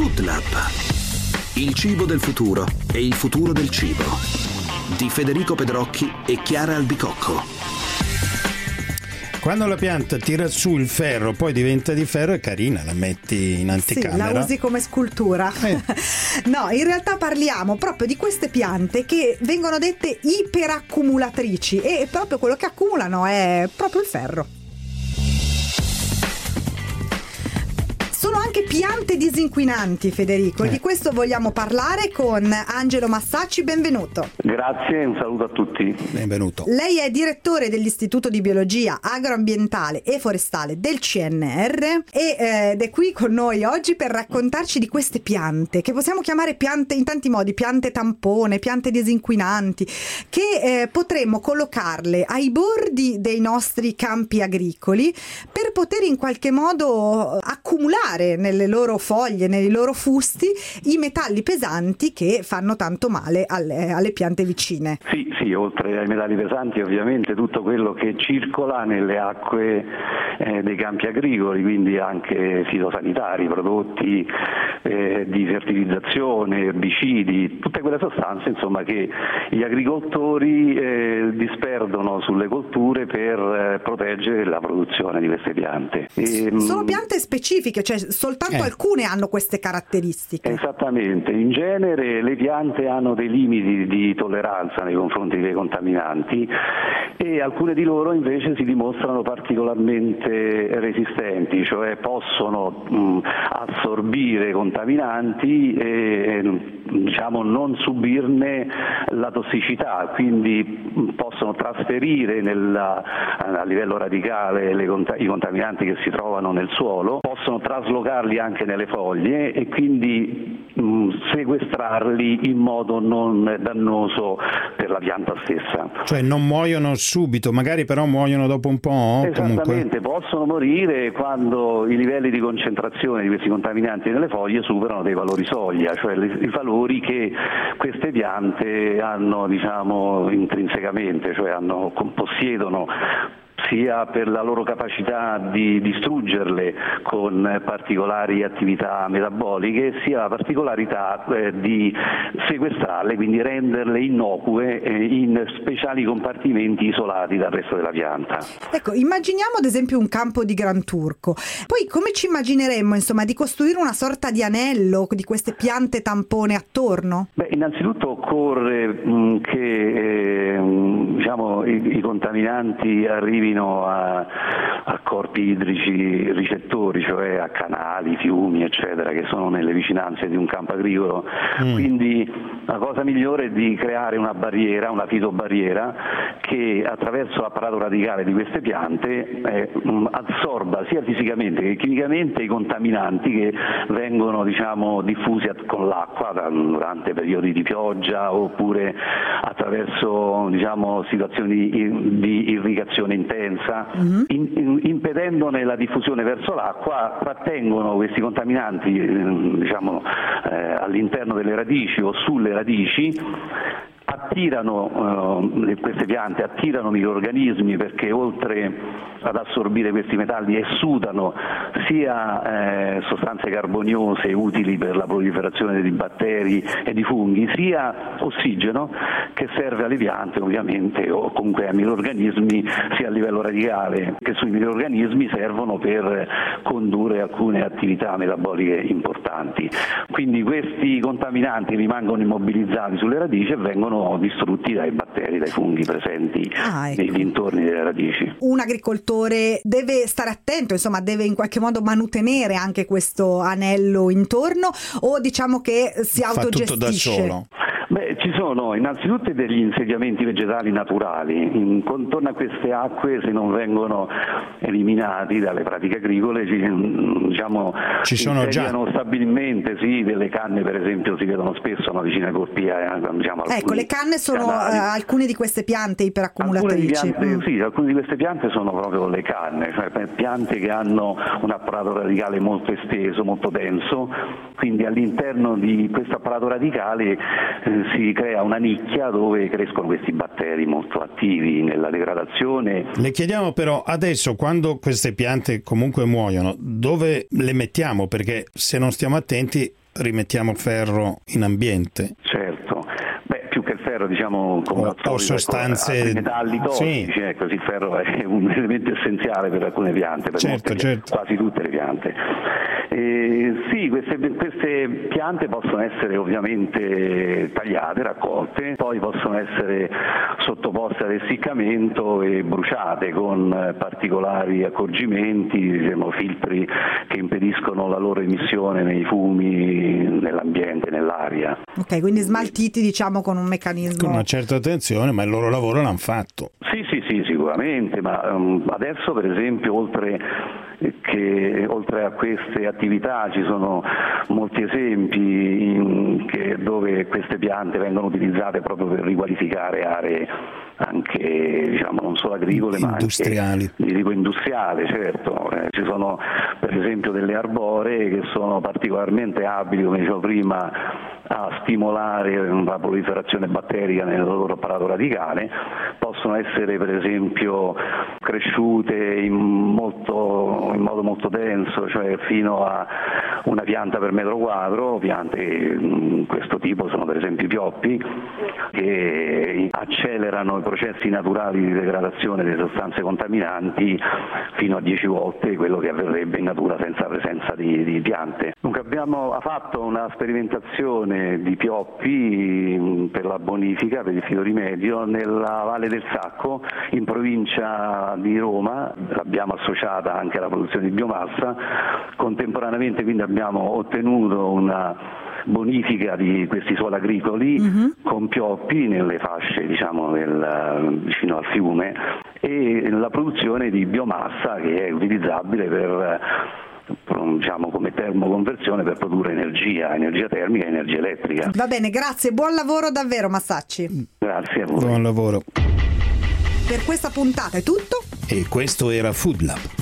Food Lab. Il cibo del futuro e il futuro del cibo. Di Federico Pedrocchi e Chiara Albicocco. Quando la pianta tira su il ferro, poi diventa di ferro, è carina, la metti in anticamera. Sì, la usi come scultura. Eh. no, in realtà parliamo proprio di queste piante che vengono dette iperaccumulatrici e proprio quello che accumulano è proprio il ferro. Anche piante disinquinanti, Federico, eh. e di questo vogliamo parlare con Angelo Massacci. Benvenuto. Grazie, un saluto a tutti. Benvenuto. Lei è direttore dell'Istituto di Biologia Agroambientale e Forestale del CNR eh, ed è qui con noi oggi per raccontarci di queste piante, che possiamo chiamare piante in tanti modi, piante tampone, piante disinquinanti, che eh, potremmo collocarle ai bordi dei nostri campi agricoli per poter in qualche modo accumulare trovare nelle loro foglie, nei loro fusti, i metalli pesanti che fanno tanto male alle, alle piante vicine. Sì, sì, oltre ai metalli pesanti ovviamente tutto quello che circola nelle acque eh, dei campi agricoli, quindi anche fitosanitari, prodotti eh, di fertilizzazione, erbicidi, tutte quelle sostanze insomma, che gli agricoltori eh, disperdono sulle colture per eh, proteggere la produzione di queste piante. E, Sono piante specifiche, cioè soltanto eh. alcune hanno queste caratteristiche. Esattamente, in genere le piante hanno dei limiti di tolleranza nei confronti dei contaminanti e alcune di loro invece si dimostrano particolarmente resistenti, cioè possono mh, assorbire contaminanti e diciamo, non subirne la tossicità, quindi possono trasferire nella, a livello radicale le, i contaminanti che si trovano nel suolo, possono traslocarli anche nelle foglie e quindi mh, sequestrarli in modo non dannoso per la pianta stessa. Cioè non muoiono subito, magari però muoiono dopo un po'? Esattamente, comunque. possono morire quando i livelli di concentrazione di questi contaminanti nelle foglie superano dei valori soglia, cioè i valori che queste piante hanno diciamo, intrinsecamente, cioè hanno, possiedono sia per la loro capacità di distruggerle con particolari attività metaboliche, sia la particolarità eh, di sequestrarle, quindi renderle innocue eh, in speciali compartimenti isolati dal resto della pianta. Ecco, immaginiamo ad esempio un campo di Gran Turco. Poi come ci immagineremmo insomma, di costruire una sorta di anello di queste piante tampone attorno? Beh, innanzitutto occorre mh, che eh, diciamo, i, i contaminanti arrivino vicino a, a, corpi idrici ricettori, cioè a canali, fiumi, eccetera, che sono nelle vicinanze di un campo agricolo. Mm. Quindi la cosa migliore è di creare una barriera, una fitobarriera, che attraverso l'apparato radicale di queste piante eh, assorba sia fisicamente che chimicamente i contaminanti che vengono diciamo, diffusi con l'acqua durante periodi di pioggia oppure attraverso diciamo, situazioni di irrigazione intensa, mm-hmm. in, in, impedendone la diffusione verso l'acqua, trattengono questi contaminanti diciamo, eh, all'interno delle radici o sulle radici attirano, eh, queste piante attirano microorganismi perché oltre ad assorbire questi metalli esudano sia eh, sostanze carboniose utili per la proliferazione di batteri e di funghi, sia ossigeno che serve alle piante ovviamente o comunque ai microorganismi sia a livello radicale che sui microorganismi servono per condurre alcune attività metaboliche importanti. Quindi questi contaminanti rimangono immobilizzati sulle radici e vengono distrutti dai batteri, dai funghi presenti ah, ecco. nei dintorni delle radici. Un agricoltore deve stare attento, insomma, deve in qualche modo manutenere anche questo anello intorno o diciamo che si autogestisce? Fa tutto da solo. Beh, ci sono innanzitutto degli insediamenti vegetali naturali, contorno a queste acque se non vengono eliminati dalle pratiche agricole ci, diciamo, ci sono già stabilmente, sì, delle canne per esempio si vedono spesso no, vicino ai corpi. Eh, diciamo, ecco, le canne sono uh, alcune di queste piante iperaccumulatrici. Alcune, piante, mm. Sì, alcune di queste piante sono proprio le canne, cioè piante che hanno un apparato radicale molto esteso, molto denso, quindi all'interno di questo apparato radicale eh, si crea una nicchia dove crescono questi batteri molto attivi nella degradazione. Le chiediamo però adesso quando queste piante comunque muoiono, dove le mettiamo? Perché se non stiamo attenti rimettiamo ferro in ambiente. Certo. Beh, più che il ferro, diciamo, come O- o sostanze- ecco, altri metalli tossici, Sì. ecco, il ferro è un elemento essenziale per alcune piante, per Certo, molte- certo. quasi tutte le piante. Eh, sì, queste, queste piante possono essere ovviamente tagliate, raccolte, poi possono essere sottoposte ad essiccamento e bruciate con particolari accorgimenti, diciamo, filtri che impediscono la loro emissione nei fumi, nell'ambiente, nell'aria. Ok, quindi smaltiti diciamo con un meccanismo. Con una certa attenzione, ma il loro lavoro l'hanno fatto. Sì, sì, sì, sicuramente, ma um, adesso per esempio oltre, che, oltre a queste attività ci sono molti esempi in- dove queste piante vengono utilizzate proprio per riqualificare aree anche diciamo, solo agricole ma anche di tipo industriale, certo. Eh, ci sono per esempio delle arboree che sono particolarmente abili, come dicevo prima, a stimolare la proliferazione batterica nel loro apparato radicale, possono essere per esempio cresciute in, molto- in modo molto denso, cioè fino a una pianta per metro quadro, piante di questo tipo sono per esempio i pioppi che accelerano i processi naturali di degradazione delle sostanze contaminanti fino a 10 volte quello che avverrebbe in natura senza presenza di, di piante. Dunque abbiamo fatto una sperimentazione di pioppi mh, per la bonifica, per il filo rimedio, nella Valle del Sacco, in provincia di Roma, l'abbiamo associata anche alla produzione di biomassa, contemporaneamente quindi abbiamo ottenuto una bonifica di questi suoli agricoli con pioppi nelle fasce diciamo, del- vicino al fiume e la produzione di biomassa che è utilizzabile per diciamo, come termoconversione per produrre energia, energia termica e energia elettrica. Va bene, grazie, buon lavoro davvero Massacci. Grazie a voi. Buon lavoro. Per questa puntata è tutto. E questo era Food Lab.